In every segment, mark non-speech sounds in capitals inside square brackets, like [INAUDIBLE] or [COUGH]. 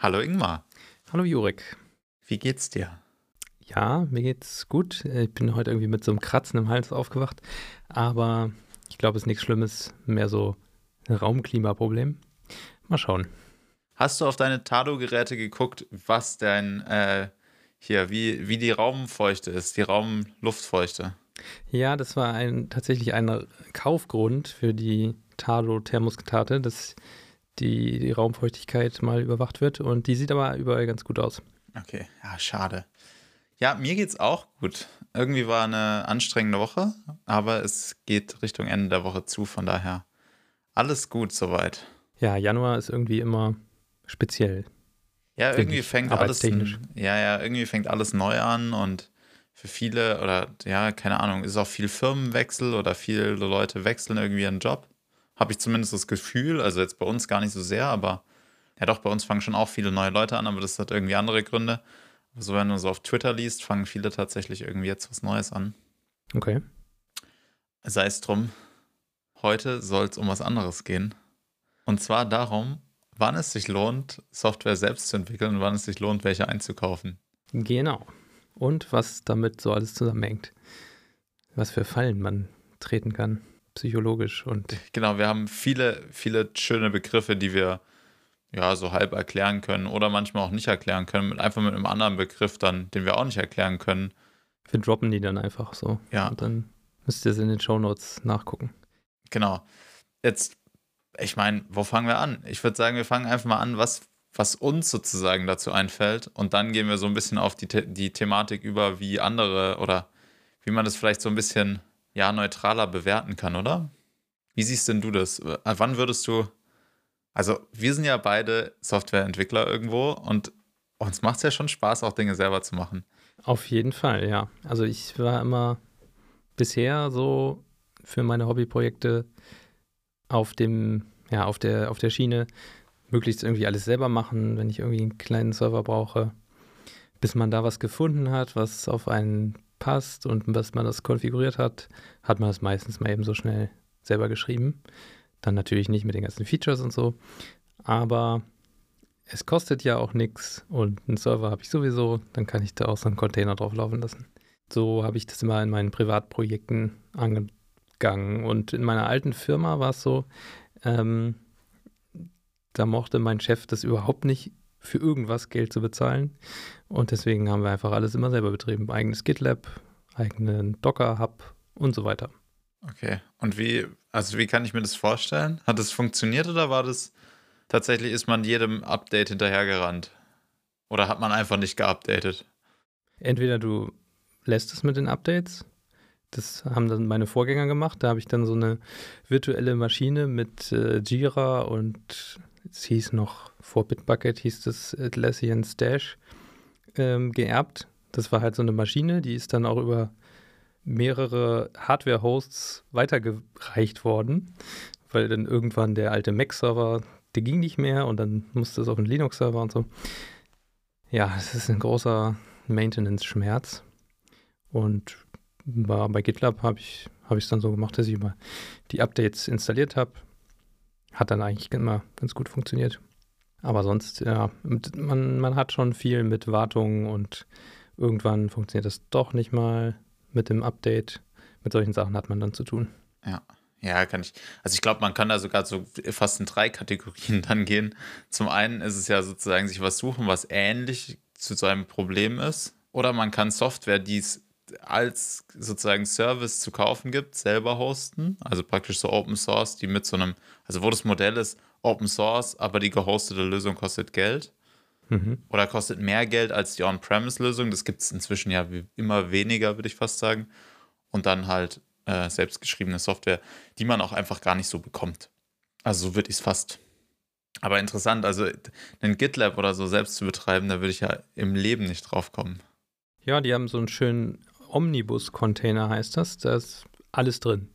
Hallo Ingmar. Hallo Jurek. Wie geht's dir? Ja, mir geht's gut. Ich bin heute irgendwie mit so einem Kratzen im Hals aufgewacht. Aber ich glaube, es ist nichts Schlimmes. Mehr so ein Raumklimaproblem. Mal schauen. Hast du auf deine Tado-Geräte geguckt, was dein, äh, hier, wie, wie die Raumfeuchte ist, die Raumluftfeuchte? Ja, das war ein, tatsächlich ein Kaufgrund für die Tado-Thermostate, dass die, die Raumfeuchtigkeit mal überwacht wird. Und die sieht aber überall ganz gut aus. Okay, ja, schade. Ja, mir geht's auch gut. Irgendwie war eine anstrengende Woche, aber es geht Richtung Ende der Woche zu, von daher alles gut soweit. Ja, Januar ist irgendwie immer speziell. Ja, irgendwie fängt alles ja, ja, irgendwie fängt alles neu an und für viele oder ja, keine Ahnung, ist auch viel Firmenwechsel oder viele Leute wechseln irgendwie ihren Job. Habe ich zumindest das Gefühl, also jetzt bei uns gar nicht so sehr, aber ja doch, bei uns fangen schon auch viele neue Leute an, aber das hat irgendwie andere Gründe. Also wenn du so auf Twitter liest, fangen viele tatsächlich irgendwie jetzt was Neues an. Okay. Sei es drum, heute soll es um was anderes gehen. Und zwar darum, wann es sich lohnt, Software selbst zu entwickeln und wann es sich lohnt, welche einzukaufen. Genau. Und was damit so alles zusammenhängt. Was für Fallen man treten kann, psychologisch und. Genau, wir haben viele, viele schöne Begriffe, die wir ja so halb erklären können oder manchmal auch nicht erklären können, einfach mit einem anderen Begriff dann, den wir auch nicht erklären können. Wir droppen die dann einfach so. Ja. Und dann müsst ihr es in den Show Notes nachgucken. Genau. Jetzt ich meine, wo fangen wir an? Ich würde sagen, wir fangen einfach mal an, was, was uns sozusagen dazu einfällt. Und dann gehen wir so ein bisschen auf die, die Thematik über, wie andere oder wie man das vielleicht so ein bisschen ja, neutraler bewerten kann, oder? Wie siehst denn du das? Äh, wann würdest du. Also, wir sind ja beide Softwareentwickler irgendwo und uns macht es ja schon Spaß, auch Dinge selber zu machen. Auf jeden Fall, ja. Also, ich war immer bisher so für meine Hobbyprojekte auf dem, ja, auf der, auf der Schiene möglichst irgendwie alles selber machen, wenn ich irgendwie einen kleinen Server brauche, bis man da was gefunden hat, was auf einen passt und bis man das konfiguriert hat, hat man es meistens mal eben so schnell selber geschrieben. Dann natürlich nicht mit den ganzen Features und so, aber es kostet ja auch nichts und einen Server habe ich sowieso, dann kann ich da auch so einen Container drauf laufen lassen. So habe ich das immer in meinen Privatprojekten ange gegangen. Und in meiner alten Firma war es so, ähm, da mochte mein Chef das überhaupt nicht, für irgendwas Geld zu bezahlen. Und deswegen haben wir einfach alles immer selber betrieben. Eigenes GitLab, eigenen Docker-Hub und so weiter. Okay. Und wie, also wie kann ich mir das vorstellen? Hat das funktioniert oder war das tatsächlich, ist man jedem Update hinterhergerannt? Oder hat man einfach nicht geupdatet? Entweder du lässt es mit den Updates das haben dann meine Vorgänger gemacht. Da habe ich dann so eine virtuelle Maschine mit äh, Jira und es hieß noch vor Bitbucket hieß das Atlassian Stash ähm, geerbt. Das war halt so eine Maschine, die ist dann auch über mehrere Hardware-Hosts weitergereicht worden, weil dann irgendwann der alte Mac-Server, der ging nicht mehr und dann musste es auf einen Linux-Server und so. Ja, es ist ein großer Maintenance-Schmerz. Und bei GitLab habe ich es hab dann so gemacht, dass ich immer die Updates installiert habe. Hat dann eigentlich immer ganz gut funktioniert. Aber sonst, ja, man, man hat schon viel mit Wartungen und irgendwann funktioniert das doch nicht mal mit dem Update. Mit solchen Sachen hat man dann zu tun. Ja. Ja, kann ich. Also ich glaube, man kann da sogar so fast in drei Kategorien [LAUGHS] dann gehen. Zum einen ist es ja sozusagen sich was suchen, was ähnlich zu seinem Problem ist. Oder man kann Software, die es als sozusagen Service zu kaufen gibt, selber hosten. Also praktisch so Open Source, die mit so einem, also wo das Modell ist, Open Source, aber die gehostete Lösung kostet Geld. Mhm. Oder kostet mehr Geld als die On-Premise-Lösung. Das gibt es inzwischen ja immer weniger, würde ich fast sagen. Und dann halt äh, selbstgeschriebene Software, die man auch einfach gar nicht so bekommt. Also so würde ich es fast. Aber interessant, also einen GitLab oder so selbst zu betreiben, da würde ich ja im Leben nicht drauf kommen. Ja, die haben so einen schönen Omnibus-Container heißt das. Da ist alles drin.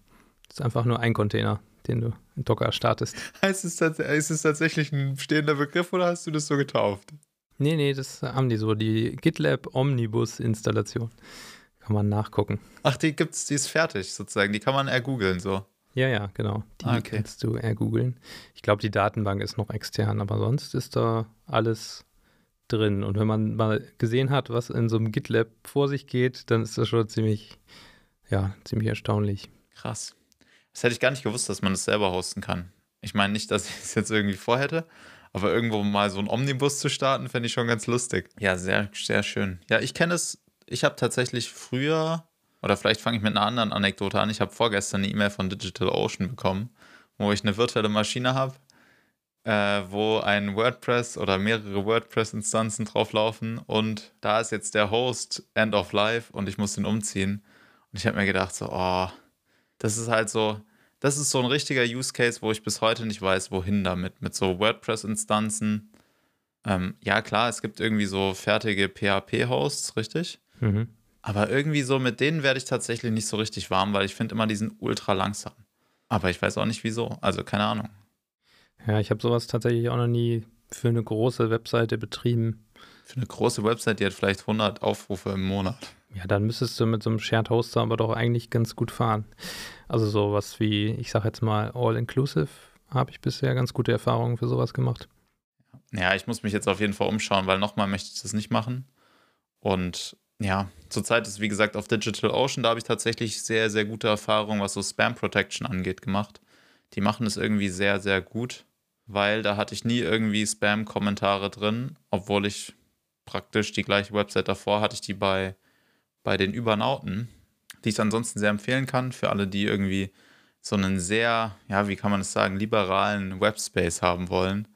Das ist einfach nur ein Container, den du in Docker startest. Heißt es, ist es tatsächlich ein stehender Begriff oder hast du das so getauft? Nee, nee, das haben die so. Die GitLab Omnibus-Installation. Kann man nachgucken. Ach, die gibt's, die ist fertig sozusagen. Die kann man ergoogeln so. Ja, ja, genau. Die okay. kannst du ergoogeln. Ich glaube, die Datenbank ist noch extern, aber sonst ist da alles drin. Und wenn man mal gesehen hat, was in so einem GitLab vor sich geht, dann ist das schon ziemlich, ja, ziemlich erstaunlich. Krass. Das hätte ich gar nicht gewusst, dass man es das selber hosten kann. Ich meine nicht, dass ich es jetzt irgendwie vorhätte, aber irgendwo mal so einen Omnibus zu starten, fände ich schon ganz lustig. Ja, sehr, sehr schön. Ja, ich kenne es. Ich habe tatsächlich früher, oder vielleicht fange ich mit einer anderen Anekdote an. Ich habe vorgestern eine E-Mail von DigitalOcean bekommen, wo ich eine virtuelle Maschine habe, äh, wo ein WordPress oder mehrere WordPress-Instanzen drauflaufen und da ist jetzt der Host End of Life und ich muss den umziehen. Und ich habe mir gedacht, so, oh, das ist halt so, das ist so ein richtiger Use Case, wo ich bis heute nicht weiß, wohin damit. Mit so WordPress-Instanzen. Ähm, ja, klar, es gibt irgendwie so fertige PHP-Hosts, richtig? Mhm. Aber irgendwie so mit denen werde ich tatsächlich nicht so richtig warm, weil ich finde immer, die sind ultra langsam. Aber ich weiß auch nicht wieso. Also keine Ahnung. Ja, ich habe sowas tatsächlich auch noch nie für eine große Webseite betrieben. Für eine große Webseite, die hat vielleicht 100 Aufrufe im Monat. Ja, dann müsstest du mit so einem Shared Hoster aber doch eigentlich ganz gut fahren. Also sowas wie, ich sag jetzt mal, All-Inclusive habe ich bisher ganz gute Erfahrungen für sowas gemacht. Ja, ich muss mich jetzt auf jeden Fall umschauen, weil nochmal möchte ich das nicht machen. Und ja, zurzeit ist wie gesagt auf DigitalOcean, da habe ich tatsächlich sehr, sehr gute Erfahrungen, was so Spam Protection angeht, gemacht. Die machen es irgendwie sehr, sehr gut, weil da hatte ich nie irgendwie Spam-Kommentare drin, obwohl ich praktisch die gleiche Website davor hatte ich die bei bei den Übernauten, die ich ansonsten sehr empfehlen kann für alle, die irgendwie so einen sehr, ja, wie kann man es sagen, liberalen Webspace haben wollen.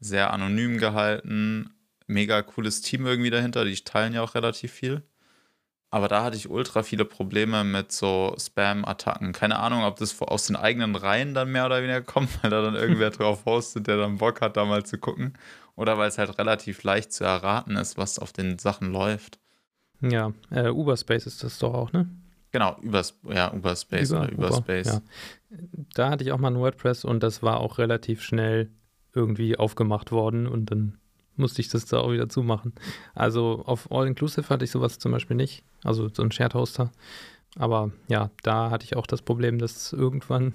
Sehr anonym gehalten, mega cooles Team irgendwie dahinter, die teilen ja auch relativ viel. Aber da hatte ich ultra viele Probleme mit so Spam-Attacken. Keine Ahnung, ob das aus den eigenen Reihen dann mehr oder weniger kommt, [LAUGHS] weil da dann irgendwer drauf hostet, der dann Bock hat, da mal zu gucken. Oder weil es halt relativ leicht zu erraten ist, was auf den Sachen läuft. Ja, äh, Uberspace ist das doch auch, ne? Genau, Ubers, ja, Uberspace Über, oder Überspace. Uber, ja. Da hatte ich auch mal ein WordPress und das war auch relativ schnell irgendwie aufgemacht worden und dann musste ich das da auch wieder zumachen. Also auf All-Inclusive hatte ich sowas zum Beispiel nicht, also so ein Shared Hoster. Aber ja, da hatte ich auch das Problem, dass irgendwann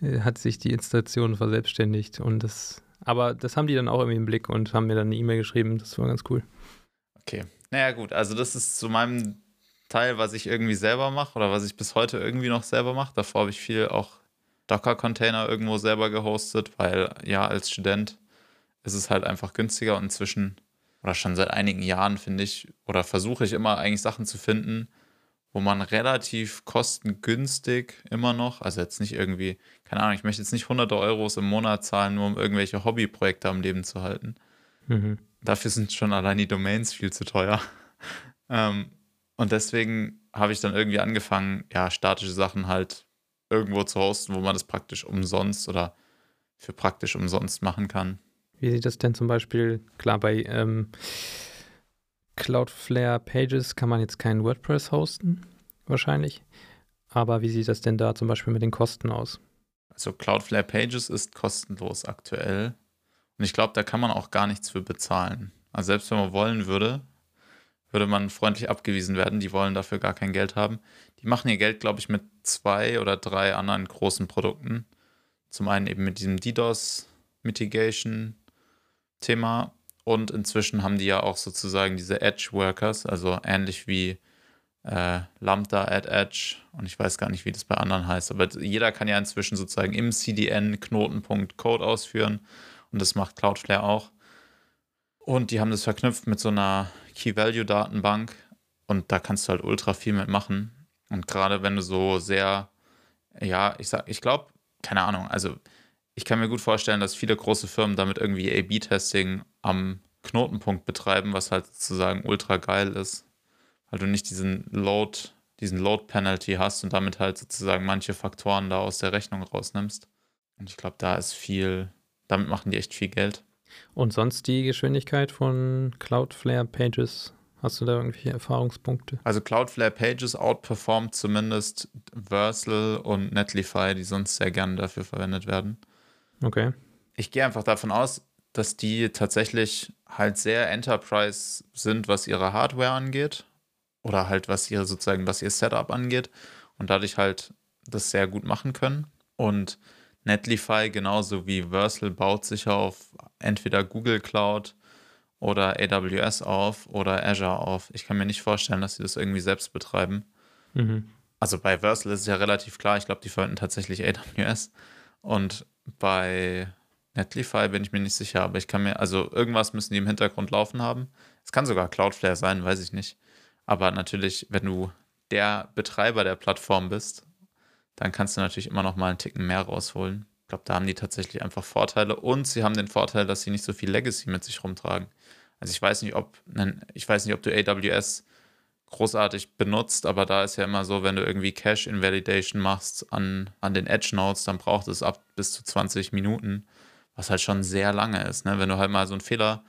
[LAUGHS] hat sich die Installation verselbstständigt und das, aber das haben die dann auch irgendwie im Blick und haben mir dann eine E-Mail geschrieben, das war ganz cool. Okay, naja, gut, also das ist zu meinem Teil, was ich irgendwie selber mache oder was ich bis heute irgendwie noch selber mache. Davor habe ich viel auch Docker-Container irgendwo selber gehostet, weil ja, als Student ist es halt einfach günstiger und inzwischen oder schon seit einigen Jahren finde ich oder versuche ich immer eigentlich Sachen zu finden, wo man relativ kostengünstig immer noch, also jetzt nicht irgendwie, keine Ahnung, ich möchte jetzt nicht hunderte Euros im Monat zahlen, nur um irgendwelche Hobbyprojekte am Leben zu halten. Mhm dafür sind schon allein die Domains viel zu teuer. [LAUGHS] ähm, und deswegen habe ich dann irgendwie angefangen, ja, statische Sachen halt irgendwo zu hosten, wo man das praktisch umsonst oder für praktisch umsonst machen kann. Wie sieht das denn zum Beispiel, klar, bei ähm, Cloudflare Pages kann man jetzt keinen WordPress hosten, wahrscheinlich. Aber wie sieht das denn da zum Beispiel mit den Kosten aus? Also Cloudflare Pages ist kostenlos aktuell. Und ich glaube, da kann man auch gar nichts für bezahlen. Also selbst wenn man wollen würde, würde man freundlich abgewiesen werden. Die wollen dafür gar kein Geld haben. Die machen ihr Geld, glaube ich, mit zwei oder drei anderen großen Produkten. Zum einen eben mit diesem DDoS Mitigation Thema. Und inzwischen haben die ja auch sozusagen diese Edge Workers, also ähnlich wie äh, Lambda at Edge. Und ich weiß gar nicht, wie das bei anderen heißt, aber jeder kann ja inzwischen sozusagen im CDN Knotenpunkt Code ausführen. Und das macht Cloudflare auch. Und die haben das verknüpft mit so einer Key-Value-Datenbank. Und da kannst du halt ultra viel mitmachen. Und gerade wenn du so sehr, ja, ich sag, ich glaube, keine Ahnung, also ich kann mir gut vorstellen, dass viele große Firmen damit irgendwie A-B-Testing am Knotenpunkt betreiben, was halt sozusagen ultra geil ist, weil du nicht diesen Load, diesen Load Penalty hast und damit halt sozusagen manche Faktoren da aus der Rechnung rausnimmst. Und ich glaube, da ist viel, damit machen die echt viel Geld. Und sonst die Geschwindigkeit von Cloudflare Pages? Hast du da irgendwelche Erfahrungspunkte? Also Cloudflare Pages outperformt zumindest Versal und Netlify, die sonst sehr gerne dafür verwendet werden. Okay. Ich gehe einfach davon aus, dass die tatsächlich halt sehr Enterprise sind, was ihre Hardware angeht. Oder halt was ihre sozusagen, was ihr Setup angeht. Und dadurch halt das sehr gut machen können. Und Netlify genauso wie Versal baut sich auf entweder Google Cloud oder AWS auf oder Azure auf. Ich kann mir nicht vorstellen, dass sie das irgendwie selbst betreiben. Mhm. Also bei Versal ist es ja relativ klar, ich glaube, die verwenden tatsächlich AWS. Und bei Netlify bin ich mir nicht sicher, aber ich kann mir, also irgendwas müssen die im Hintergrund laufen haben. Es kann sogar Cloudflare sein, weiß ich nicht. Aber natürlich, wenn du der Betreiber der Plattform bist, dann kannst du natürlich immer noch mal einen Ticken mehr rausholen. Ich glaube, da haben die tatsächlich einfach Vorteile und sie haben den Vorteil, dass sie nicht so viel Legacy mit sich rumtragen. Also ich weiß nicht, ob, ich weiß nicht, ob du AWS großartig benutzt, aber da ist ja immer so, wenn du irgendwie Cache Invalidation machst an, an den Edge Nodes, dann braucht es ab bis zu 20 Minuten, was halt schon sehr lange ist. Ne? Wenn du halt mal so einen Fehler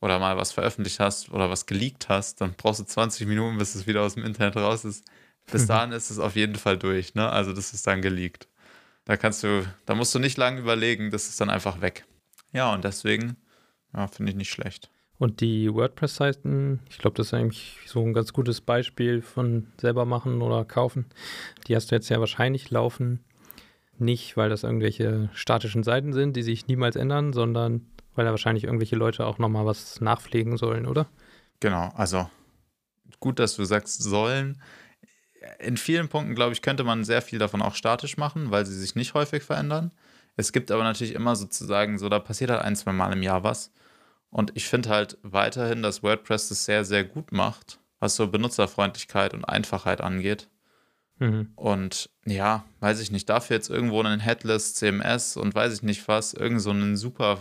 oder mal was veröffentlicht hast oder was geleakt hast, dann brauchst du 20 Minuten, bis es wieder aus dem Internet raus ist. Bis [LAUGHS] dahin ist es auf jeden Fall durch, ne? Also das ist dann geleakt. Da kannst du, da musst du nicht lange überlegen, das ist dann einfach weg. Ja, und deswegen, ja, finde ich nicht schlecht. Und die WordPress-Seiten, ich glaube, das ist eigentlich so ein ganz gutes Beispiel von selber machen oder kaufen. Die hast du jetzt ja wahrscheinlich laufen. Nicht, weil das irgendwelche statischen Seiten sind, die sich niemals ändern, sondern weil da wahrscheinlich irgendwelche Leute auch nochmal was nachpflegen sollen, oder? Genau, also gut, dass du sagst sollen. In vielen Punkten, glaube ich, könnte man sehr viel davon auch statisch machen, weil sie sich nicht häufig verändern. Es gibt aber natürlich immer sozusagen so, da passiert halt ein, zwei Mal im Jahr was. Und ich finde halt weiterhin, dass WordPress das sehr, sehr gut macht, was so Benutzerfreundlichkeit und Einfachheit angeht. Mhm. Und ja, weiß ich nicht, dafür jetzt irgendwo einen Headless CMS und weiß ich nicht was, irgend so ein super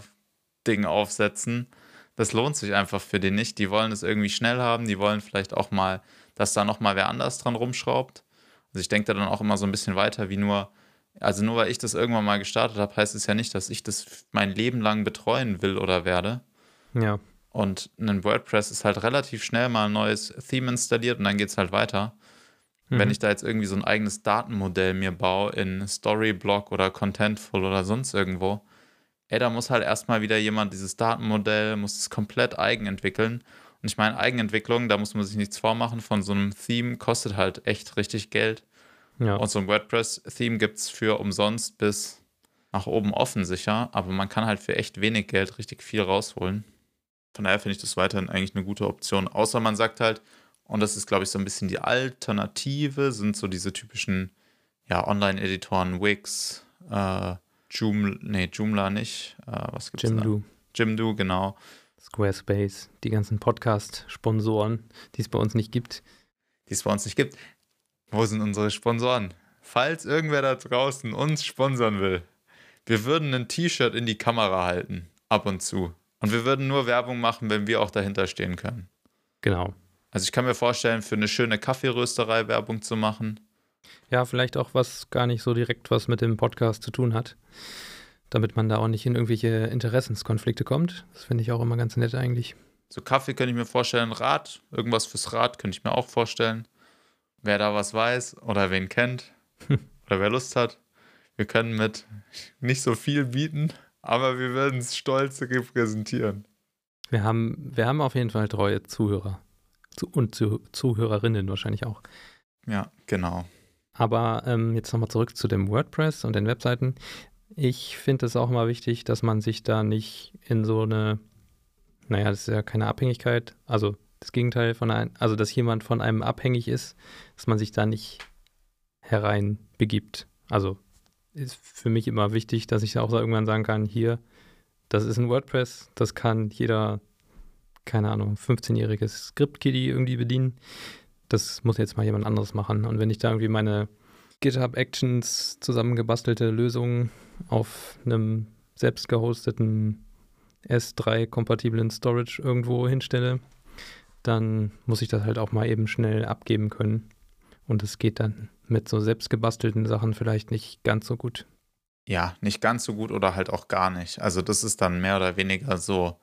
Ding aufsetzen, das lohnt sich einfach für die nicht. Die wollen es irgendwie schnell haben, die wollen vielleicht auch mal, dass da nochmal wer anders dran rumschraubt. Also ich denke da dann auch immer so ein bisschen weiter, wie nur, also nur weil ich das irgendwann mal gestartet habe, heißt es ja nicht, dass ich das mein Leben lang betreuen will oder werde. Ja. Und ein WordPress ist halt relativ schnell mal ein neues Theme installiert und dann geht es halt weiter. Mhm. Wenn ich da jetzt irgendwie so ein eigenes Datenmodell mir baue in Storyblock oder Contentful oder sonst irgendwo, ey, da muss halt erstmal wieder jemand dieses Datenmodell, muss es komplett eigen entwickeln. Und ich meine, Eigenentwicklung, da muss man sich nichts vormachen, von so einem Theme kostet halt echt richtig Geld. Ja. Und so ein WordPress-Theme gibt es für umsonst bis nach oben offen sicher, aber man kann halt für echt wenig Geld richtig viel rausholen. Von daher finde ich das weiterhin eigentlich eine gute Option. Außer man sagt halt, und das ist, glaube ich, so ein bisschen die Alternative, sind so diese typischen ja, Online-Editoren, Wix, äh, Joomla, nee, Joomla nicht. Äh, was gibt's Jimdo. Da? Jimdo, genau. Squarespace, die ganzen Podcast-Sponsoren, die es bei uns nicht gibt. Die es bei uns nicht gibt. Wo sind unsere Sponsoren? Falls irgendwer da draußen uns sponsern will, wir würden ein T-Shirt in die Kamera halten, ab und zu. Und wir würden nur Werbung machen, wenn wir auch dahinter stehen können. Genau. Also ich kann mir vorstellen, für eine schöne Kaffeerösterei Werbung zu machen. Ja, vielleicht auch was gar nicht so direkt was mit dem Podcast zu tun hat. Damit man da auch nicht in irgendwelche Interessenskonflikte kommt. Das finde ich auch immer ganz nett eigentlich. So Kaffee könnte ich mir vorstellen, Rad, irgendwas fürs Rad könnte ich mir auch vorstellen. Wer da was weiß oder wen kennt [LAUGHS] oder wer Lust hat, wir können mit nicht so viel bieten, aber wir werden es stolz repräsentieren. Wir haben, wir haben auf jeden Fall treue Zuhörer. Und Zuhörerinnen wahrscheinlich auch. Ja, genau. Aber ähm, jetzt nochmal zurück zu dem WordPress und den Webseiten. Ich finde es auch immer wichtig, dass man sich da nicht in so eine, naja, das ist ja keine Abhängigkeit, also das Gegenteil von einem, also dass jemand von einem abhängig ist, dass man sich da nicht hereinbegibt. Also ist für mich immer wichtig, dass ich auch irgendwann sagen kann, hier, das ist ein WordPress, das kann jeder, keine Ahnung, 15-jähriges Script-Kiddie irgendwie bedienen. Das muss jetzt mal jemand anderes machen. Und wenn ich da irgendwie meine GitHub Actions zusammengebastelte Lösung auf einem selbst gehosteten S3-kompatiblen Storage irgendwo hinstelle, dann muss ich das halt auch mal eben schnell abgeben können. Und es geht dann mit so selbstgebastelten Sachen vielleicht nicht ganz so gut. Ja, nicht ganz so gut oder halt auch gar nicht. Also das ist dann mehr oder weniger so,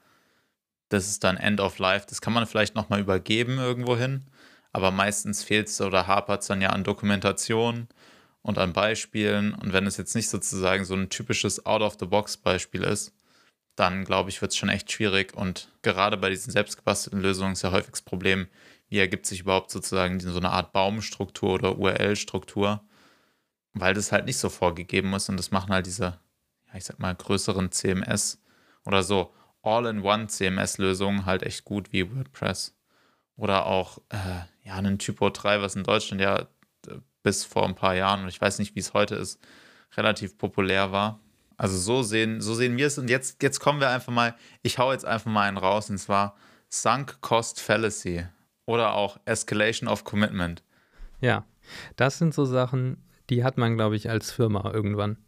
das ist dann End of Life. Das kann man vielleicht nochmal übergeben irgendwo hin, aber meistens fehlt es oder hapert es dann ja an Dokumentation und an Beispielen. Und wenn es jetzt nicht sozusagen so ein typisches Out-of-the-Box-Beispiel ist, dann glaube ich, wird es schon echt schwierig. Und gerade bei diesen selbstgebastelten Lösungen ist ja häufig das Problem, wie ergibt sich überhaupt sozusagen so eine Art Baumstruktur oder URL-Struktur, weil das halt nicht so vorgegeben ist und das machen halt diese, ja, ich sag mal, größeren CMS oder so All-in-One CMS-Lösungen halt echt gut wie WordPress. Oder auch äh, ja, einen Typo 3, was in Deutschland ja äh, bis vor ein paar Jahren, und ich weiß nicht, wie es heute ist, relativ populär war. Also so sehen, so sehen wir es. Und jetzt, jetzt kommen wir einfach mal, ich hau jetzt einfach mal einen raus, und zwar Sunk Cost Fallacy oder auch Escalation of Commitment. Ja, das sind so Sachen, die hat man, glaube ich, als Firma irgendwann.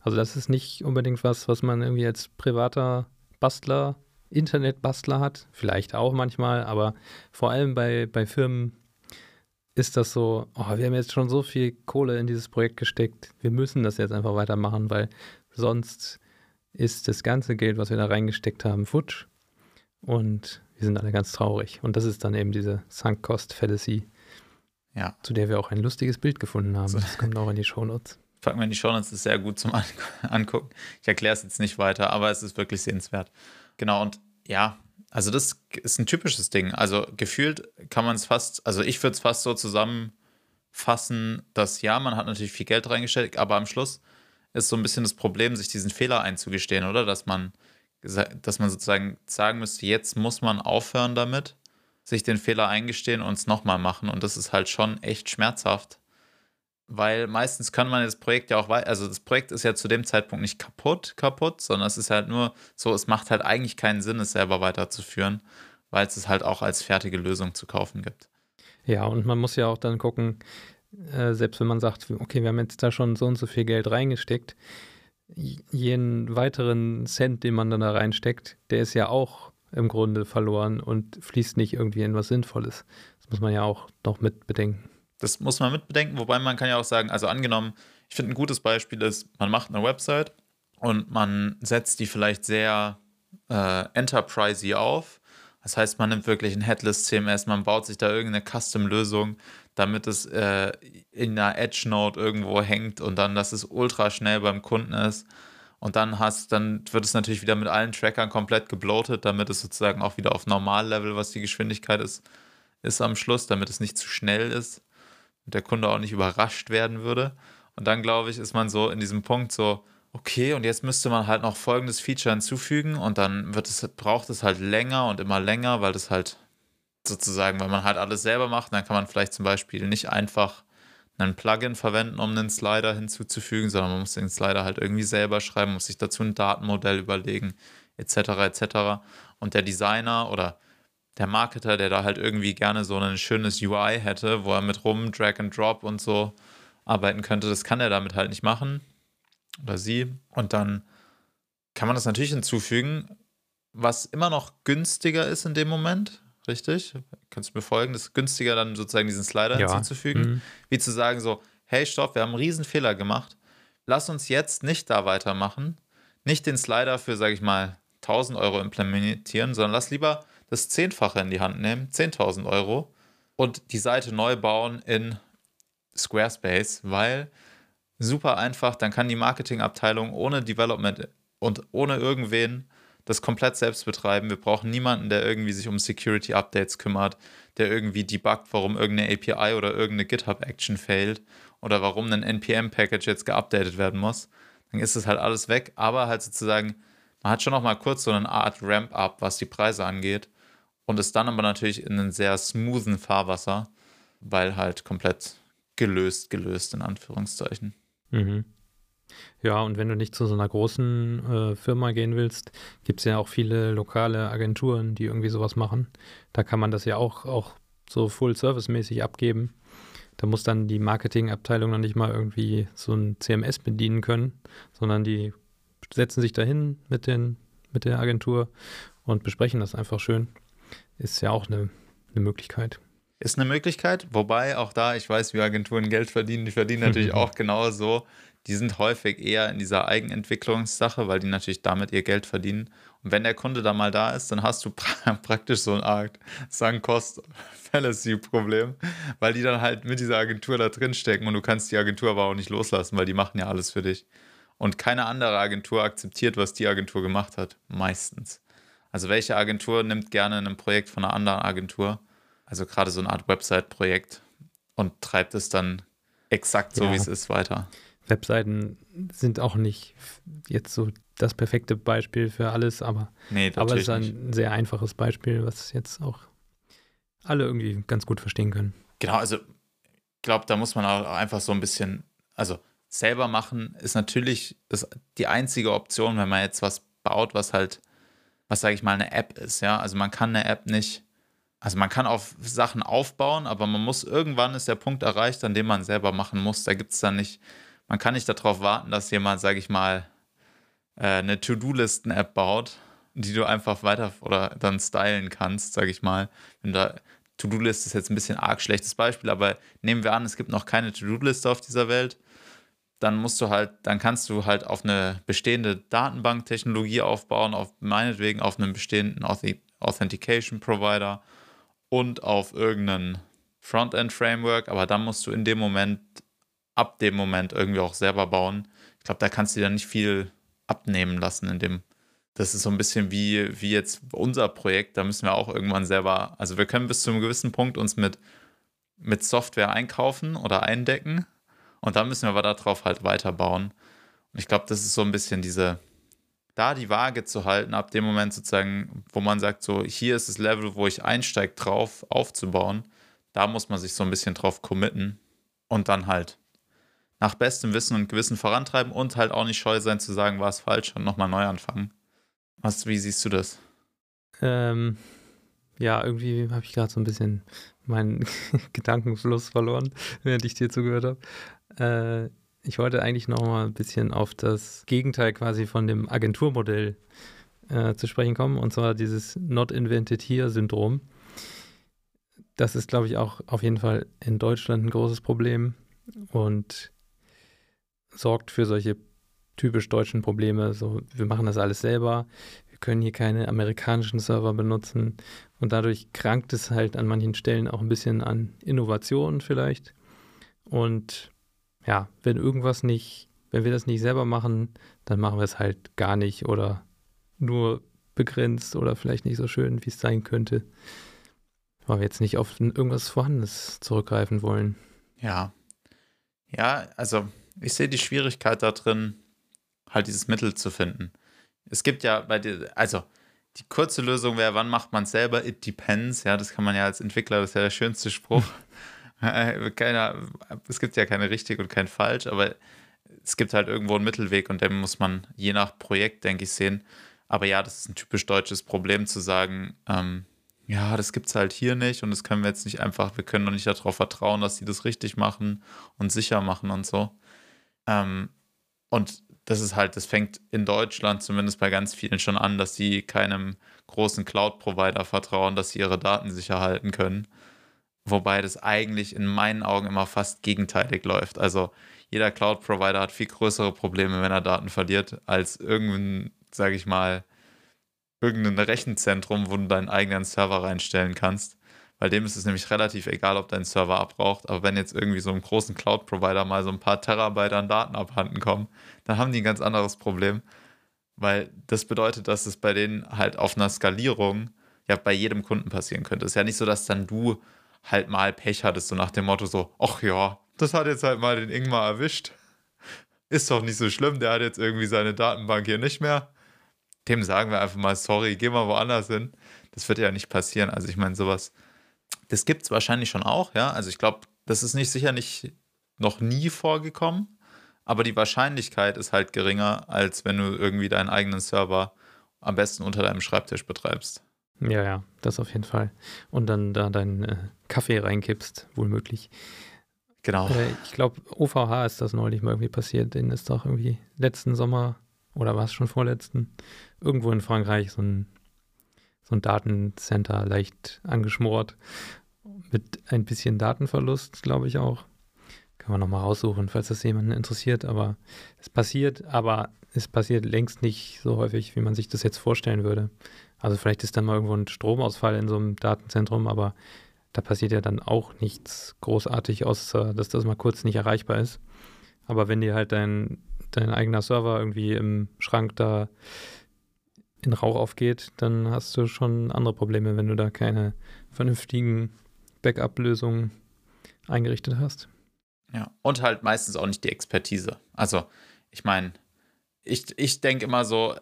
Also das ist nicht unbedingt was, was man irgendwie als privater Bastler, Internetbastler hat. Vielleicht auch manchmal, aber vor allem bei, bei Firmen ist das so, oh, wir haben jetzt schon so viel Kohle in dieses Projekt gesteckt, wir müssen das jetzt einfach weitermachen, weil sonst ist das ganze Geld, was wir da reingesteckt haben, futsch. Und wir sind alle ganz traurig. Und das ist dann eben diese Sunk Cost Fallacy, ja. zu der wir auch ein lustiges Bild gefunden haben. Das kommt auch in die Shownotes. Packen wir in die Shownotes, ist sehr gut zum [LAUGHS] Angucken. Ich erkläre es jetzt nicht weiter, aber es ist wirklich sehenswert. Genau, und ja, also das ist ein typisches Ding. Also gefühlt kann man es fast, also ich würde es fast so zusammenfassen, dass ja, man hat natürlich viel Geld reingesteckt, aber am Schluss ist so ein bisschen das Problem, sich diesen Fehler einzugestehen, oder? Dass man, dass man sozusagen sagen müsste, jetzt muss man aufhören damit, sich den Fehler eingestehen und es nochmal machen. Und das ist halt schon echt schmerzhaft weil meistens kann man das Projekt ja auch weiter, also das Projekt ist ja zu dem Zeitpunkt nicht kaputt, kaputt, sondern es ist halt nur so, es macht halt eigentlich keinen Sinn, es selber weiterzuführen, weil es es halt auch als fertige Lösung zu kaufen gibt. Ja, und man muss ja auch dann gucken, äh, selbst wenn man sagt, okay, wir haben jetzt da schon so und so viel Geld reingesteckt, jeden weiteren Cent, den man dann da reinsteckt, der ist ja auch im Grunde verloren und fließt nicht irgendwie in was Sinnvolles. Das muss man ja auch noch mit bedenken. Das muss man mitbedenken, wobei man kann ja auch sagen, also angenommen, ich finde ein gutes Beispiel ist, man macht eine Website und man setzt die vielleicht sehr äh, enterprisey auf. Das heißt, man nimmt wirklich ein Headless CMS, man baut sich da irgendeine Custom-Lösung, damit es äh, in einer Edge-Node irgendwo hängt und dann, dass es ultra schnell beim Kunden ist. Und dann hast, dann wird es natürlich wieder mit allen Trackern komplett gebloatet, damit es sozusagen auch wieder auf Normallevel, was die Geschwindigkeit ist, ist am Schluss, damit es nicht zu schnell ist und der Kunde auch nicht überrascht werden würde. Und dann, glaube ich, ist man so in diesem Punkt so, okay, und jetzt müsste man halt noch folgendes Feature hinzufügen und dann wird es, braucht es halt länger und immer länger, weil das halt sozusagen, wenn man halt alles selber macht, dann kann man vielleicht zum Beispiel nicht einfach einen Plugin verwenden, um einen Slider hinzuzufügen, sondern man muss den Slider halt irgendwie selber schreiben, muss sich dazu ein Datenmodell überlegen, etc. etc. Und der Designer oder der Marketer, der da halt irgendwie gerne so ein schönes UI hätte, wo er mit rum, Drag and Drop und so arbeiten könnte, das kann er damit halt nicht machen. Oder sie. Und dann kann man das natürlich hinzufügen, was immer noch günstiger ist in dem Moment, richtig? Kannst du mir folgen? Das ist günstiger, dann sozusagen diesen Slider ja. hinzuzufügen. Mhm. Wie zu sagen, so, hey, stopp, wir haben einen riesen Fehler gemacht. Lass uns jetzt nicht da weitermachen. Nicht den Slider für, sage ich mal, 1000 Euro implementieren, sondern lass lieber das Zehnfache in die Hand nehmen, 10.000 Euro, und die Seite neu bauen in Squarespace, weil super einfach, dann kann die Marketingabteilung ohne Development und ohne irgendwen das komplett selbst betreiben. Wir brauchen niemanden, der irgendwie sich um Security Updates kümmert, der irgendwie debuggt, warum irgendeine API oder irgendeine GitHub Action failt oder warum ein NPM Package jetzt geupdatet werden muss. Dann ist es halt alles weg, aber halt sozusagen, man hat schon noch mal kurz so eine Art Ramp-up, was die Preise angeht und ist dann aber natürlich in einem sehr smoothen Fahrwasser, weil halt komplett gelöst, gelöst in Anführungszeichen. Mhm. Ja, und wenn du nicht zu so einer großen äh, Firma gehen willst, gibt es ja auch viele lokale Agenturen, die irgendwie sowas machen. Da kann man das ja auch, auch so Full-Service-mäßig abgeben. Da muss dann die Marketingabteilung noch nicht mal irgendwie so ein CMS bedienen können, sondern die setzen sich dahin mit, den, mit der Agentur und besprechen das einfach schön ist ja auch eine, eine Möglichkeit. Ist eine Möglichkeit, wobei auch da, ich weiß, wie Agenturen Geld verdienen, die verdienen natürlich [LAUGHS] auch genauso. Die sind häufig eher in dieser Eigenentwicklungssache, weil die natürlich damit ihr Geld verdienen. Und wenn der Kunde da mal da ist, dann hast du pra [LAUGHS] praktisch so eine Art Sunk-Cost-Fallacy-Problem, weil die dann halt mit dieser Agentur da drin stecken und du kannst die Agentur aber auch nicht loslassen, weil die machen ja alles für dich. Und keine andere Agentur akzeptiert, was die Agentur gemacht hat. Meistens. Also welche Agentur nimmt gerne ein Projekt von einer anderen Agentur, also gerade so eine Art Website-Projekt und treibt es dann exakt so, ja. wie es ist, weiter? Webseiten sind auch nicht jetzt so das perfekte Beispiel für alles, aber, Nee, aber es ist ein nicht. sehr einfaches Beispiel, was jetzt auch alle irgendwie ganz gut verstehen können. Genau, also ich glaube, da muss man auch einfach so ein bisschen, also selber machen ist natürlich das, die einzige Option, wenn man jetzt was baut, was halt, was sage ich mal, eine App ist, ja. Also man kann eine App nicht, also man kann auf Sachen aufbauen, aber man muss irgendwann ist der Punkt erreicht, an dem man selber machen muss. Da gibt es dann nicht, man kann nicht darauf warten, dass jemand, sage ich mal, äh, eine To-Do-Listen-App baut, die du einfach weiter oder dann stylen kannst, sage ich mal. Wenn da To-Do-List ist jetzt ein bisschen arg schlechtes Beispiel, aber nehmen wir an, es gibt noch keine To-Do-Liste auf dieser Welt, dann musst du halt, dann kannst du halt auf eine bestehende Datenbanktechnologie aufbauen, auf meinetwegen auf einen bestehenden Authi- Authentication-Provider und auf irgendeinen Frontend-Framework, aber dann musst du in dem Moment, ab dem Moment irgendwie auch selber bauen. Ich glaube, da kannst du dir nicht viel abnehmen lassen in dem. Das ist so ein bisschen wie, wie jetzt unser Projekt, da müssen wir auch irgendwann selber, also wir können bis zu einem gewissen Punkt uns mit, mit Software einkaufen oder eindecken und dann müssen wir aber darauf halt weiterbauen. Und ich glaube, das ist so ein bisschen diese, da die Waage zu halten, ab dem Moment sozusagen, wo man sagt, so, hier ist das Level, wo ich einsteige, drauf aufzubauen, da muss man sich so ein bisschen drauf committen und dann halt nach bestem Wissen und Gewissen vorantreiben und halt auch nicht scheu sein zu sagen, war es falsch und nochmal neu anfangen. Was, wie siehst du das? Ähm, ja, irgendwie habe ich gerade so ein bisschen meinen [LAUGHS] Gedankenfluss verloren, während ich dir zugehört habe. Äh, ich wollte eigentlich noch mal ein bisschen auf das Gegenteil quasi von dem Agenturmodell äh, zu sprechen kommen, und zwar dieses Not Invented Here-Syndrom. Das ist, glaube ich, auch auf jeden Fall in Deutschland ein großes Problem und sorgt für solche typisch deutschen Probleme. So, wir machen das alles selber, wir können hier keine amerikanischen Server benutzen und dadurch krankt es halt an manchen Stellen auch ein bisschen an Innovation vielleicht. Und ja, wenn irgendwas nicht, wenn wir das nicht selber machen, dann machen wir es halt gar nicht oder nur begrenzt oder vielleicht nicht so schön, wie es sein könnte, weil wir jetzt nicht auf irgendwas Vorhandenes zurückgreifen wollen. Ja. Ja, also ich sehe die Schwierigkeit da drin, halt dieses Mittel zu finden. Es gibt ja bei dir, also die kurze Lösung wäre, wann macht man es selber? It depends. Ja, das kann man ja als Entwickler, das ist ja der schönste Spruch. [LAUGHS] [LAUGHS] Keiner, es gibt ja keine richtig und kein falsch, aber es gibt halt irgendwo einen Mittelweg und den muss man je nach Projekt, denke ich, sehen. Aber ja, das ist ein typisch deutsches Problem zu sagen, ähm, ja, das gibt es halt hier nicht und das können wir jetzt nicht einfach, wir können doch nicht darauf vertrauen, dass sie das richtig machen und sicher machen und so. Ähm, und das ist halt, das fängt in Deutschland zumindest bei ganz vielen schon an, dass sie keinem großen Cloud-Provider vertrauen, dass sie ihre Daten sicher halten können. Wobei das eigentlich in meinen Augen immer fast gegenteilig läuft. Also jeder Cloud-Provider hat viel größere Probleme, wenn er Daten verliert, als irgendein, sage ich mal, irgendein Rechenzentrum, wo du deinen eigenen Server reinstellen kannst. Weil dem ist es nämlich relativ egal, ob dein Server abbraucht. Aber wenn jetzt irgendwie so einem großen Cloud-Provider mal so ein paar Terabyte an Daten abhanden kommen, dann haben die ein ganz anderes Problem. Weil das bedeutet, dass es bei denen halt auf einer Skalierung ja bei jedem Kunden passieren könnte. Es ist ja nicht so, dass dann du halt mal Pech hattest, so nach dem Motto so, ach ja, das hat jetzt halt mal den Ingmar erwischt. Ist doch nicht so schlimm, der hat jetzt irgendwie seine Datenbank hier nicht mehr. Dem sagen wir einfach mal, sorry, geh mal woanders hin. Das wird ja nicht passieren. Also ich meine, sowas, das gibt es wahrscheinlich schon auch, ja. Also ich glaube, das ist nicht sicher nicht noch nie vorgekommen, aber die Wahrscheinlichkeit ist halt geringer, als wenn du irgendwie deinen eigenen Server am besten unter deinem Schreibtisch betreibst. Ja, ja, das auf jeden Fall. Und dann da deinen äh, Kaffee reinkippst, wohl möglich. Genau. Äh, ich glaube, OVH ist das neulich mal irgendwie passiert. Denen ist doch irgendwie letzten Sommer, oder war es schon vorletzten, irgendwo in Frankreich so ein, so ein Datencenter leicht angeschmort. Mit ein bisschen Datenverlust, glaube ich auch. Kann man nochmal raussuchen, falls das jemanden interessiert. Aber es passiert, aber es passiert längst nicht so häufig, wie man sich das jetzt vorstellen würde. Also vielleicht ist dann mal irgendwo ein Stromausfall in so einem Datenzentrum, aber da passiert ja dann auch nichts großartig, außer dass das mal kurz nicht erreichbar ist. Aber wenn dir halt dein, dein eigener Server irgendwie im Schrank da in Rauch aufgeht, dann hast du schon andere Probleme, wenn du da keine vernünftigen Backup-Lösungen eingerichtet hast. Ja, und halt meistens auch nicht die Expertise. Also, ich meine, ich, ich denke immer so,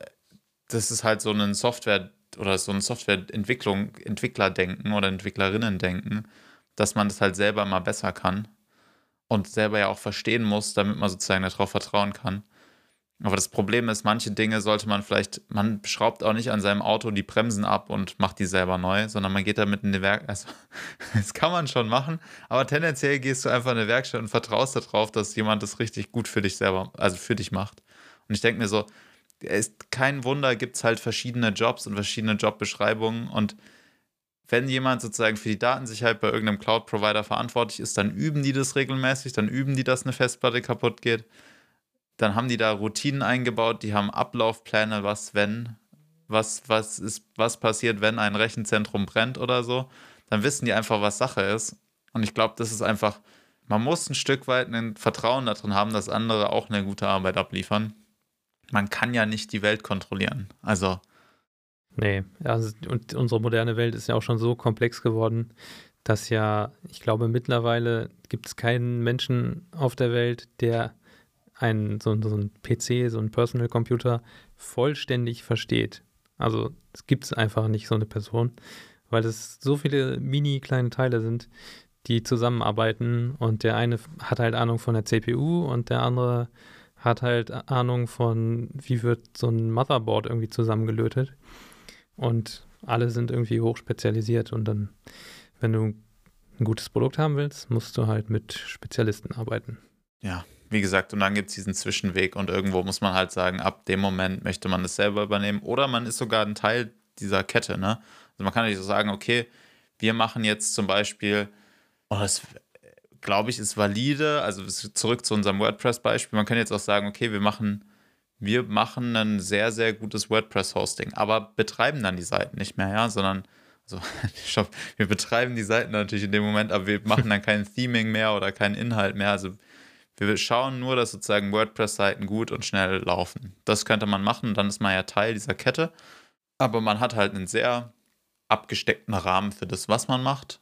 das ist halt so ein Software- oder so ein Softwareentwicklung, Entwicklerdenken oder Entwicklerinnen-Denken, dass man das halt selber mal besser kann und selber ja auch verstehen muss, damit man sozusagen darauf vertrauen kann. Aber das Problem ist, manche Dinge sollte man vielleicht, man schraubt auch nicht an seinem Auto die Bremsen ab und macht die selber neu, sondern man geht damit in die Werkstatt. Also, [LAUGHS] das kann man schon machen, aber tendenziell gehst du einfach in eine Werkstatt und vertraust darauf, dass jemand das richtig gut für dich selber, also für dich macht. Und ich denke mir so, ist kein Wunder, gibt es halt verschiedene Jobs und verschiedene Jobbeschreibungen und wenn jemand sozusagen für die Datensicherheit bei irgendeinem Cloud-Provider verantwortlich ist, dann üben die das regelmäßig, dann üben die, dass eine Festplatte kaputt geht. Dann haben die da Routinen eingebaut, die haben Ablaufpläne, was wenn, was, was ist, was passiert, wenn ein Rechenzentrum brennt oder so. Dann wissen die einfach, was Sache ist. Und ich glaube, das ist einfach, man muss ein Stück weit ein Vertrauen darin haben, dass andere auch eine gute Arbeit abliefern. Man kann ja nicht die Welt kontrollieren. Also Nee, also, und unsere moderne Welt ist ja auch schon so komplex geworden, dass ja, ich glaube, mittlerweile gibt es keinen Menschen auf der Welt, der einen, so, so ein PC, so ein Personal Computer vollständig versteht. Also es gibt es einfach nicht so eine Person, weil es so viele mini kleine Teile sind, die zusammenarbeiten und der eine hat halt Ahnung von der CPU und der andere hat halt Ahnung von, wie wird so ein Motherboard irgendwie zusammengelötet. Und alle sind irgendwie hochspezialisiert und dann, wenn du ein gutes Produkt haben willst, musst du halt mit Spezialisten arbeiten. Ja, wie gesagt, und dann gibt es diesen Zwischenweg und irgendwo muss man halt sagen, ab dem Moment möchte man es selber übernehmen oder man ist sogar ein Teil dieser Kette, ne? Also man kann nicht so sagen, okay, wir machen jetzt zum Beispiel, oh, das glaube ich ist valide, also zurück zu unserem WordPress-Beispiel, man kann jetzt auch sagen, okay, wir machen wir machen ein sehr, sehr gutes WordPress-Hosting, aber betreiben dann die Seiten nicht mehr, ja, sondern, also, [LAUGHS] stopp, wir betreiben die Seiten natürlich in dem Moment, aber wir machen dann kein Theming mehr oder keinen Inhalt mehr. Also, wir schauen nur, dass sozusagen WordPress-Seiten gut und schnell laufen. Das könnte man machen, dann ist man ja Teil dieser Kette, aber man hat halt einen sehr abgesteckten Rahmen für das, was man macht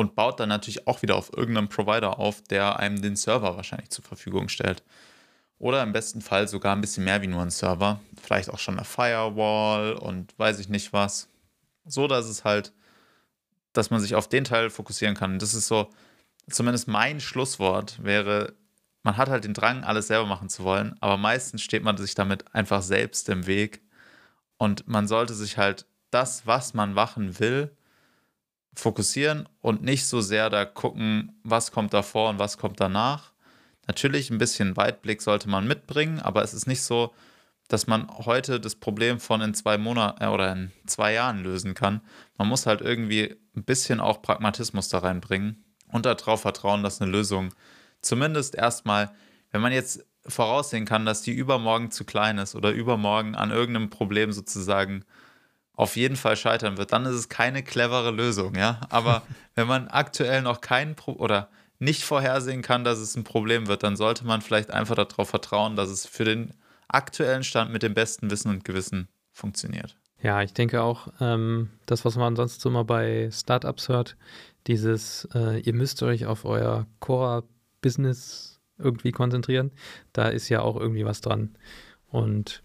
und baut dann natürlich auch wieder auf irgendeinem Provider auf, der einem den Server wahrscheinlich zur Verfügung stellt. Oder im besten Fall sogar ein bisschen mehr wie nur ein Server. Vielleicht auch schon eine Firewall und weiß ich nicht was. So, dass es halt, dass man sich auf den Teil fokussieren kann. Das ist so, zumindest mein Schlusswort wäre, man hat halt den Drang, alles selber machen zu wollen, aber meistens steht man sich damit einfach selbst im Weg. Und man sollte sich halt das, was man machen will, fokussieren und nicht so sehr da gucken, was kommt davor und was kommt danach, Natürlich ein bisschen Weitblick sollte man mitbringen, aber es ist nicht so, dass man heute das Problem von in zwei Monaten äh, oder in zwei Jahren lösen kann. Man muss halt irgendwie ein bisschen auch Pragmatismus da reinbringen und darauf vertrauen, dass eine Lösung zumindest erstmal, wenn man jetzt voraussehen kann, dass die übermorgen zu klein ist oder übermorgen an irgendeinem Problem sozusagen auf jeden Fall scheitern wird, dann ist es keine clevere Lösung, ja. Aber [LAUGHS] wenn man aktuell noch keinen Pro oder nicht vorhersehen kann, dass es ein Problem wird, dann sollte man vielleicht einfach darauf vertrauen, dass es für den aktuellen Stand mit dem besten Wissen und Gewissen funktioniert. Ja, ich denke auch, ähm, das, was man sonst immer bei Startups hört, dieses, äh, ihr müsst euch auf euer Core-Business irgendwie konzentrieren, da ist ja auch irgendwie was dran. Und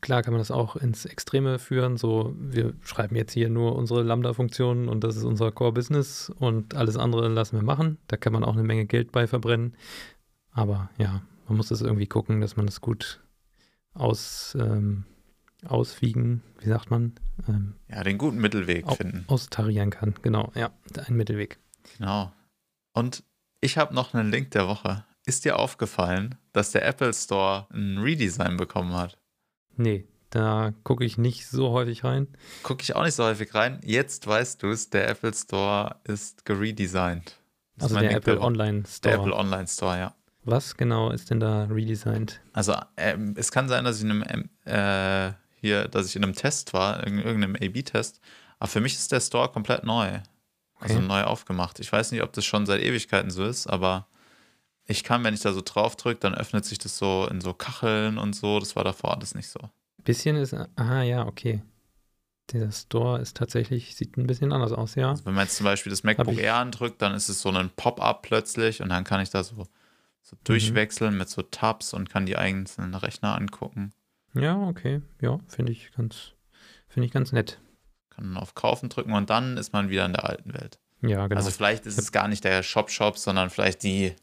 klar kann man das auch ins Extreme führen. So, wir schreiben jetzt hier nur unsere Lambda-Funktionen und das ist unser Core-Business und alles andere lassen wir machen. Da kann man auch eine Menge Geld bei verbrennen. Aber ja, man muss das irgendwie gucken, dass man das gut aus, ähm, auswiegen, wie sagt man? Ähm, ja, den guten Mittelweg au finden. Austarieren kann, genau, ja, ein Mittelweg. Genau. Und ich habe noch einen Link der Woche. Ist dir aufgefallen, dass der Apple Store ein Redesign bekommen hat? Nee, da gucke ich nicht so häufig rein. Gucke ich auch nicht so häufig rein. Jetzt weißt du es, der Apple Store ist geredesigned. Das also der Apple Online Store. Der Apple Online Store, ja. Was genau ist denn da redesigned? Also ähm, es kann sein, dass ich in einem äh, hier, dass ich in einem Test war, in irgendeinem A/B-Test. Aber für mich ist der Store komplett neu. Also okay. neu aufgemacht. Ich weiß nicht, ob das schon seit Ewigkeiten so ist, aber ich kann, wenn ich da so drauf drücke, dann öffnet sich das so in so Kacheln und so. Das war davor alles nicht so. Bisschen ist, aha, ja, okay. Der Store ist tatsächlich, sieht ein bisschen anders aus, ja. Also wenn man jetzt zum Beispiel das MacBook Air andrückt, dann ist es so ein Pop-up plötzlich und dann kann ich da so, so mhm. durchwechseln mit so Tabs und kann die einzelnen Rechner angucken. Ja, okay. Ja, finde ich ganz, finde ich ganz nett. Kann auf Kaufen drücken und dann ist man wieder in der alten Welt. Ja, genau. Also vielleicht ist es gar nicht der Shop-Shop, sondern vielleicht die.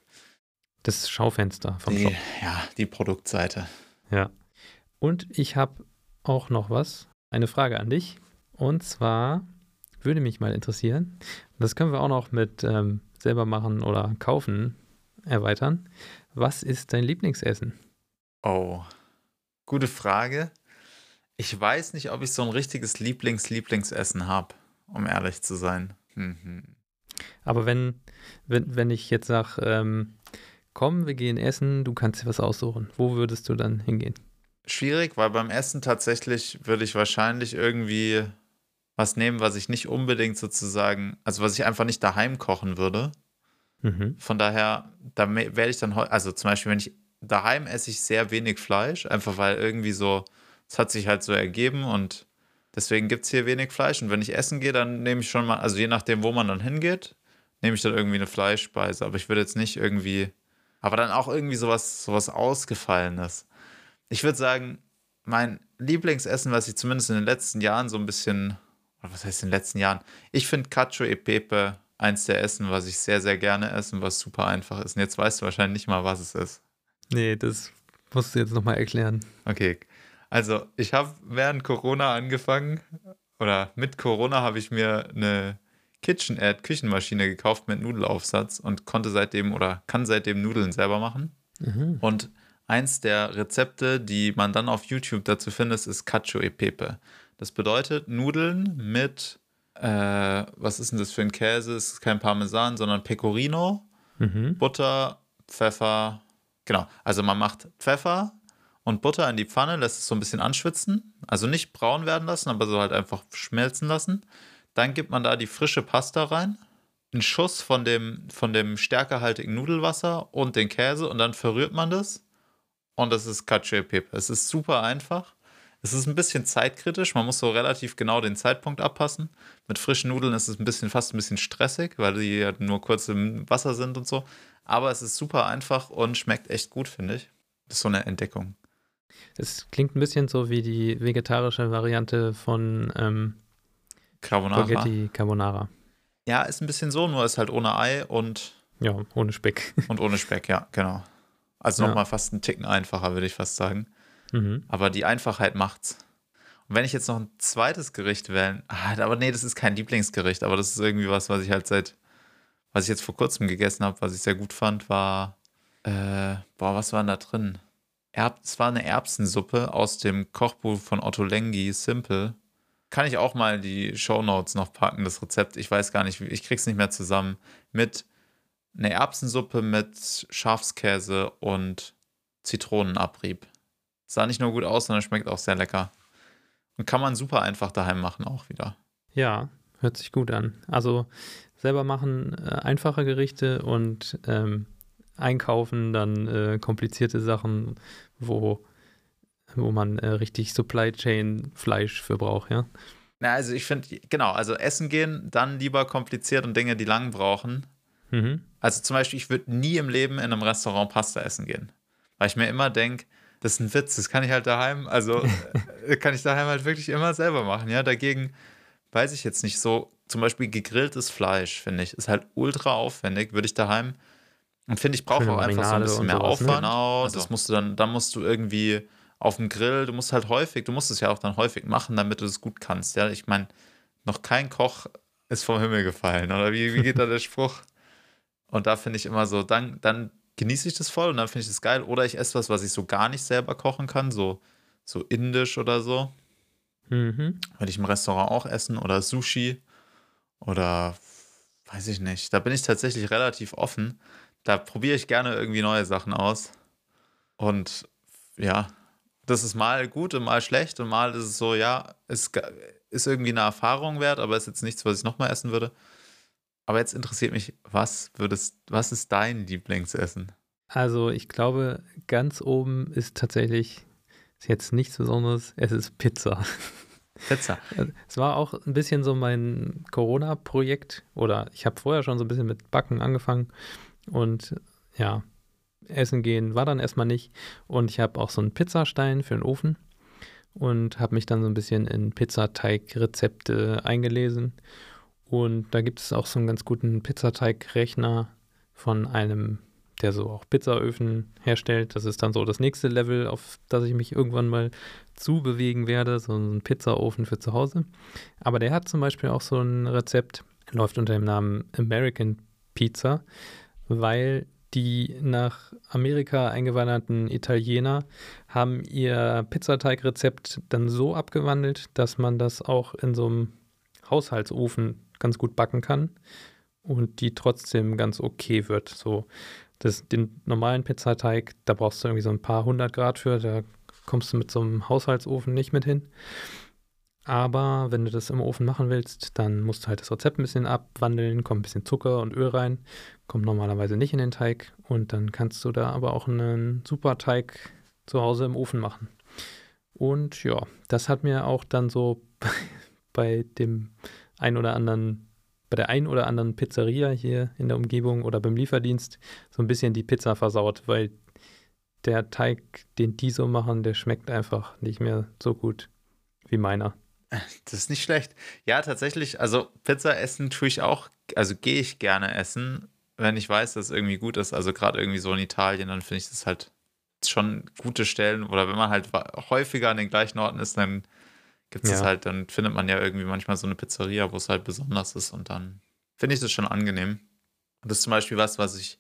Das Schaufenster vom die, Shop. Ja, die Produktseite. Ja. Und ich habe auch noch was, eine Frage an dich. Und zwar würde mich mal interessieren, das können wir auch noch mit ähm, selber machen oder kaufen erweitern. Was ist dein Lieblingsessen? Oh, gute Frage. Ich weiß nicht, ob ich so ein richtiges Lieblings-Lieblingsessen habe, um ehrlich zu sein. Mhm. Aber wenn, wenn, wenn ich jetzt sage, ähm, komm, wir gehen essen, du kannst dir was aussuchen, wo würdest du dann hingehen? Schwierig, weil beim Essen tatsächlich würde ich wahrscheinlich irgendwie was nehmen, was ich nicht unbedingt sozusagen, also was ich einfach nicht daheim kochen würde. Mhm. Von daher, da werde ich dann, also zum Beispiel, wenn ich daheim esse ich sehr wenig Fleisch, einfach weil irgendwie so es hat sich halt so ergeben und deswegen gibt es hier wenig Fleisch. Und wenn ich essen gehe, dann nehme ich schon mal, also je nachdem, wo man dann hingeht, nehme ich dann irgendwie eine Fleischspeise. Aber ich würde jetzt nicht irgendwie, aber dann auch irgendwie sowas, sowas Ausgefallenes. Ich würde sagen, mein Lieblingsessen, was ich zumindest in den letzten Jahren so ein bisschen, oder was heißt in den letzten Jahren? Ich finde Cacio e Pepe eins der Essen, was ich sehr, sehr gerne esse und was super einfach ist. Und jetzt weißt du wahrscheinlich nicht mal, was es ist. Nee, das musst du jetzt nochmal erklären. Okay, also, ich habe während Corona angefangen, oder mit Corona habe ich mir eine KitchenAid Küchenmaschine gekauft mit Nudelaufsatz und konnte seitdem oder kann seitdem Nudeln selber machen. Mhm. Und eins der Rezepte, die man dann auf YouTube dazu findet, ist Cacio e Pepe. Das bedeutet Nudeln mit, äh, was ist denn das für ein Käse? Es ist kein Parmesan, sondern Pecorino, mhm. Butter, Pfeffer. Genau, also man macht Pfeffer, und Butter in die Pfanne, lässt es so ein bisschen anschwitzen. Also nicht braun werden lassen, aber so halt einfach schmelzen lassen. Dann gibt man da die frische Pasta rein, einen Schuss von dem, von dem stärkerhaltigen Nudelwasser und den Käse und dann verrührt man das. Und das ist Cacio e Pepe. Es ist super einfach. Es ist ein bisschen zeitkritisch. Man muss so relativ genau den Zeitpunkt abpassen. Mit frischen Nudeln ist es ein bisschen, fast ein bisschen stressig, weil die ja nur kurz im Wasser sind und so. Aber es ist super einfach und schmeckt echt gut, finde ich. Das ist so eine Entdeckung. Es klingt ein bisschen so wie die vegetarische Variante von ähm, Carbonara. Spaghetti Carbonara. Ja, ist ein bisschen so, nur ist halt ohne Ei und. Ja, ohne Speck. [LAUGHS] Und ohne Speck, ja, genau. Also nochmal ja. fast einen Ticken einfacher, würde ich fast sagen. Mhm. Aber die Einfachheit macht's. Und wenn ich jetzt noch ein zweites Gericht wählen, ah, aber nee, das ist kein Lieblingsgericht, aber das ist irgendwie was, was ich halt seit, was ich jetzt vor kurzem gegessen habe, was ich sehr gut fand, war, äh, boah, was war denn da drin? Erb, es war eine Erbsensuppe aus dem Kochbuch von Otto Lengi, Simple. Kann ich auch mal die Show Notes noch packen, das Rezept. Ich weiß gar nicht, ich krieg's nicht mehr zusammen. Mit einer Erbsensuppe mit Schafskäse und Zitronenabrieb. Sah nicht nur gut aus, sondern schmeckt auch sehr lecker. Und kann man super einfach daheim machen auch wieder. Ja, hört sich gut an. Also selber machen äh, einfache Gerichte und ähm, einkaufen, dann äh, komplizierte Sachen, wo, wo man äh, richtig Supply Chain Fleisch für braucht, ja. Na, also ich finde, genau, also essen gehen, dann lieber kompliziert und Dinge, die lang brauchen. Mhm. Also zum Beispiel, ich würde nie im Leben in einem Restaurant Pasta essen gehen. Weil ich mir immer denke, das ist ein Witz, das kann ich halt daheim, also [LAUGHS] äh, kann ich daheim halt wirklich immer selber machen, ja. Dagegen weiß ich jetzt nicht so, zum Beispiel gegrilltes Fleisch, finde ich, ist halt ultra aufwendig, würde ich daheim und finde ich, braucht auch einfach so ein bisschen mehr ne? Aufwand. Genau, also. das musst du dann, dann musst du irgendwie auf dem Grill, du musst halt häufig, du musst es ja auch dann häufig machen, damit du es gut kannst. Ja, ich meine, noch kein Koch ist vom Himmel gefallen, oder wie, wie geht da der Spruch? Und da finde ich immer so, dann, dann genieße ich das voll und dann finde ich das geil. Oder ich esse was, was ich so gar nicht selber kochen kann, so, so indisch oder so. Mhm. Würde ich im Restaurant auch essen oder Sushi oder weiß ich nicht. Da bin ich tatsächlich relativ offen da probiere ich gerne irgendwie neue Sachen aus. Und ja, das ist mal gut und mal schlecht und mal ist es so, ja, es ist irgendwie eine Erfahrung wert, aber ist jetzt nichts, was ich nochmal essen würde. Aber jetzt interessiert mich, was würdest, was ist dein Lieblingsessen? Also ich glaube, ganz oben ist tatsächlich ist jetzt nichts Besonderes, es ist Pizza. Pizza. [LAUGHS] Es war auch ein bisschen so mein Corona-Projekt oder ich habe vorher schon so ein bisschen mit Backen angefangen und ja, essen gehen war dann erstmal nicht und ich habe auch so einen Pizzastein für den Ofen und habe mich dann so ein bisschen in Pizzateig-Rezepte eingelesen und da gibt es auch so einen ganz guten Pizzateigrechner von einem der so auch Pizzaöfen herstellt. Das ist dann so das nächste Level, auf das ich mich irgendwann mal zubewegen werde, so ein Pizzaofen für zu Hause. Aber der hat zum Beispiel auch so ein Rezept, läuft unter dem Namen American Pizza, weil die nach Amerika eingewanderten Italiener haben ihr Pizzateigrezept dann so abgewandelt, dass man das auch in so einem Haushaltsofen ganz gut backen kann und die trotzdem ganz okay wird. So das, den normalen Pizzateig, da brauchst du irgendwie so ein paar hundert Grad für, da kommst du mit so einem Haushaltsofen nicht mit hin. Aber wenn du das im Ofen machen willst, dann musst du halt das Rezept ein bisschen abwandeln, kommt ein bisschen Zucker und Öl rein, kommt normalerweise nicht in den Teig und dann kannst du da aber auch einen super Teig zu Hause im Ofen machen. Und ja, das hat mir auch dann so [LAUGHS] bei dem ein oder anderen bei der einen oder anderen Pizzeria hier in der Umgebung oder beim Lieferdienst so ein bisschen die Pizza versaut, weil der Teig, den die so machen, der schmeckt einfach nicht mehr so gut wie meiner. Das ist nicht schlecht. Ja, tatsächlich, also Pizza essen tue ich auch, also gehe ich gerne essen, wenn ich weiß, dass es irgendwie gut ist. Also gerade irgendwie so in Italien, dann finde ich das halt schon gute Stellen. Oder wenn man halt häufiger an den gleichen Orten ist, dann gibt es ja. halt, dann findet man ja irgendwie manchmal so eine Pizzeria, wo es halt besonders ist und dann finde ich das schon angenehm. Und das ist zum Beispiel was, was ich,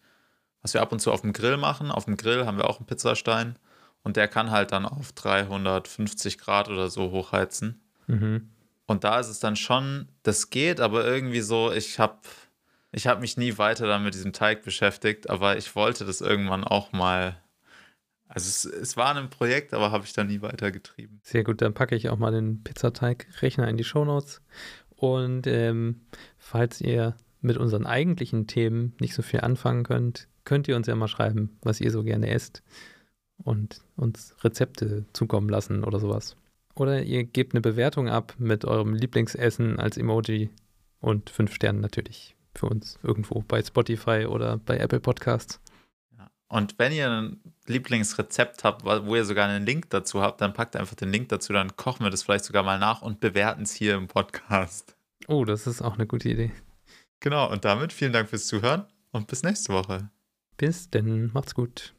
was wir ab und zu auf dem Grill machen. Auf dem Grill haben wir auch einen Pizzastein und der kann halt dann auf 350 Grad oder so hochheizen. Mhm. Und da ist es dann schon, das geht, aber irgendwie so, ich habe ich hab mich nie weiter dann mit diesem Teig beschäftigt, aber ich wollte das irgendwann auch mal also es, es war ein Projekt, aber habe ich da nie weitergetrieben. Sehr gut, dann packe ich auch mal den Pizzateigrechner in die Shownotes. Und ähm, falls ihr mit unseren eigentlichen Themen nicht so viel anfangen könnt, könnt ihr uns ja mal schreiben, was ihr so gerne esst und uns Rezepte zukommen lassen oder sowas. Oder ihr gebt eine Bewertung ab mit eurem Lieblingsessen als Emoji und fünf Sternen natürlich für uns irgendwo bei Spotify oder bei Apple Podcasts. Und wenn ihr ein Lieblingsrezept habt, wo ihr sogar einen Link dazu habt, dann packt einfach den Link dazu, dann kochen wir das vielleicht sogar mal nach und bewerten es hier im Podcast. Oh, das ist auch eine gute Idee. Genau, und damit vielen Dank fürs Zuhören und bis nächste Woche. Bis denn, macht's gut.